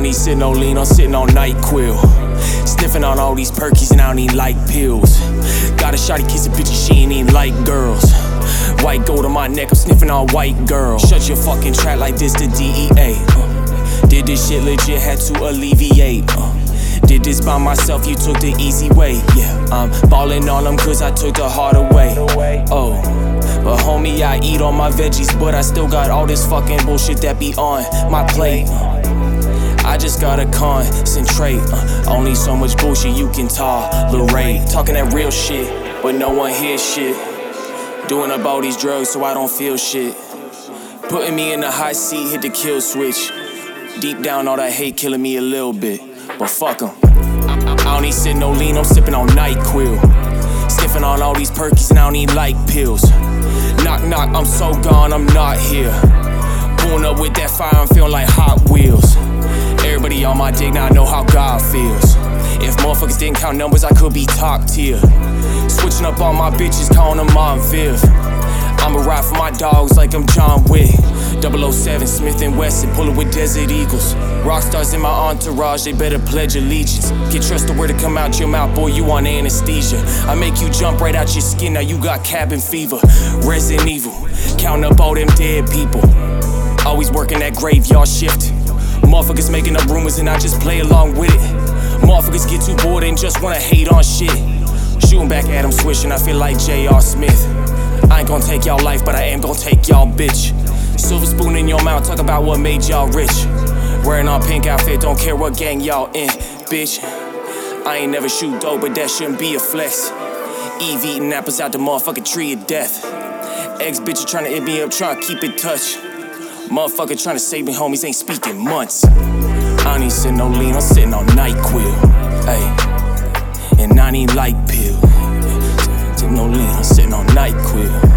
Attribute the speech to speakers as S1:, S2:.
S1: need sit no lean, I'm sitting on NyQuil. Sniffing on all these perkies and I don't even like pills. Got a shotty kissing bitches, she ain't even like girls. White gold on my neck, I'm sniffing on white girls. Shut your fucking trap like this, the DEA. Uh. Did this shit legit, had to alleviate. Uh. Did this by myself, you took the easy way. Yeah, I'm ballin' on them cause I took the hard away. Oh, but homie, I eat all my veggies, but I still got all this fucking bullshit that be on my plate. I just gotta concentrate. Uh, only so much bullshit you can tolerate. Talking that real shit, but no one hears shit. Doing up all these drugs so I don't feel shit. Putting me in the hot seat, hit the kill switch. Deep down, all that hate killing me a little bit. But fuck 'em. I don't need sit no lean, I'm sipping on NyQuil. Sniffing on all these perkies and I don't need light pills. Knock, knock, I'm so gone, I'm not here. Pulling up with that fire, I'm feeling like Hot Wheels. On my dick, now I know how God feels. If motherfuckers didn't count numbers, I could be top tier. Switching up all my bitches, calling them Mom Viv. I'ma ride for my dogs like I'm John Wick. 007, Smith and Wesson, pulling with Desert Eagles. Rockstars in my entourage, they better pledge allegiance. Get trust the word to come out your mouth, boy, you on anesthesia. I make you jump right out your skin, now you got cabin fever. Resident Evil, counting up all them dead people. Always working that graveyard shift. Rumors and I just play along with it. Motherfuckers get too bored and just wanna hate on shit. Shooting back at them, swishing, I feel like J.R. Smith. I ain't gonna take y'all life, but I am gonna take y'all bitch. Silver spoon in your mouth, talk about what made y'all rich. Wearing all pink outfit, don't care what gang y'all in, bitch. I ain't never shoot dope, but that shouldn't be a flex. Eve eating apples out the motherfucking tree of death. Ex bitch trying to hit me up, trying to keep in touch. Motherfucker trying to save me, homies ain't speaking months. I ain't sitting no lean, I'm sitting on NyQuil. Hey, and I ain't light pill. Sitting no lean, I'm sitting on NyQuil.